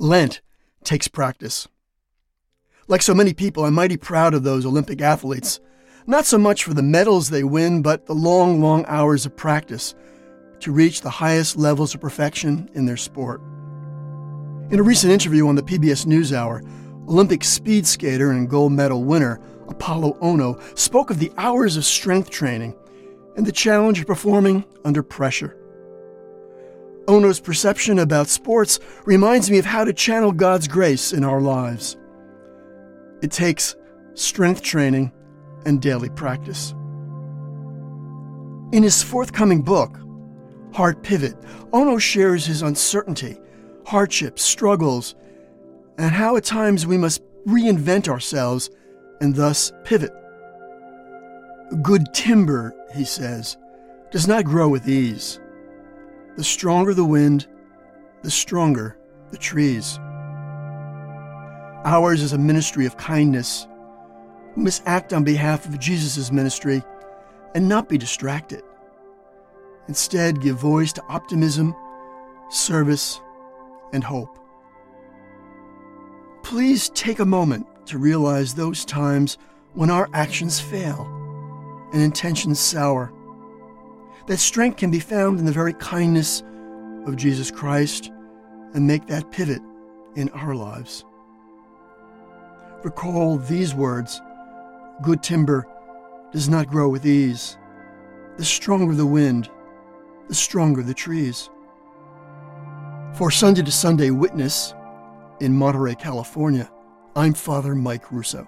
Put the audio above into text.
Lent takes practice. Like so many people, I'm mighty proud of those Olympic athletes, not so much for the medals they win, but the long, long hours of practice to reach the highest levels of perfection in their sport. In a recent interview on the PBS NewsHour, Olympic speed skater and gold medal winner Apolo Ohno spoke of the hours of strength training and the challenge of performing under pressure. Ohno's perception about sports reminds me of how to channel God's grace in our lives. It takes strength training and daily practice. In his forthcoming book, Hard Pivot, Ohno shares his uncertainty, hardships, struggles, and how at times we must reinvent ourselves and thus pivot. Good timber, he says, does not grow with ease. The stronger the wind, the stronger the trees. Ours is a ministry of kindness. We must act on behalf of Jesus' ministry and not be distracted. Instead, give voice to optimism, service, and hope. Please take a moment to realize those times when our actions fail and intentions sour. That strength can be found in the very kindness of Jesus Christ and make that pivot in our lives. Recall these words Good timber does not grow with ease. The stronger the wind, the stronger the trees. For Sunday to Sunday Witness in Monterey, California, I'm Father Mike Russo.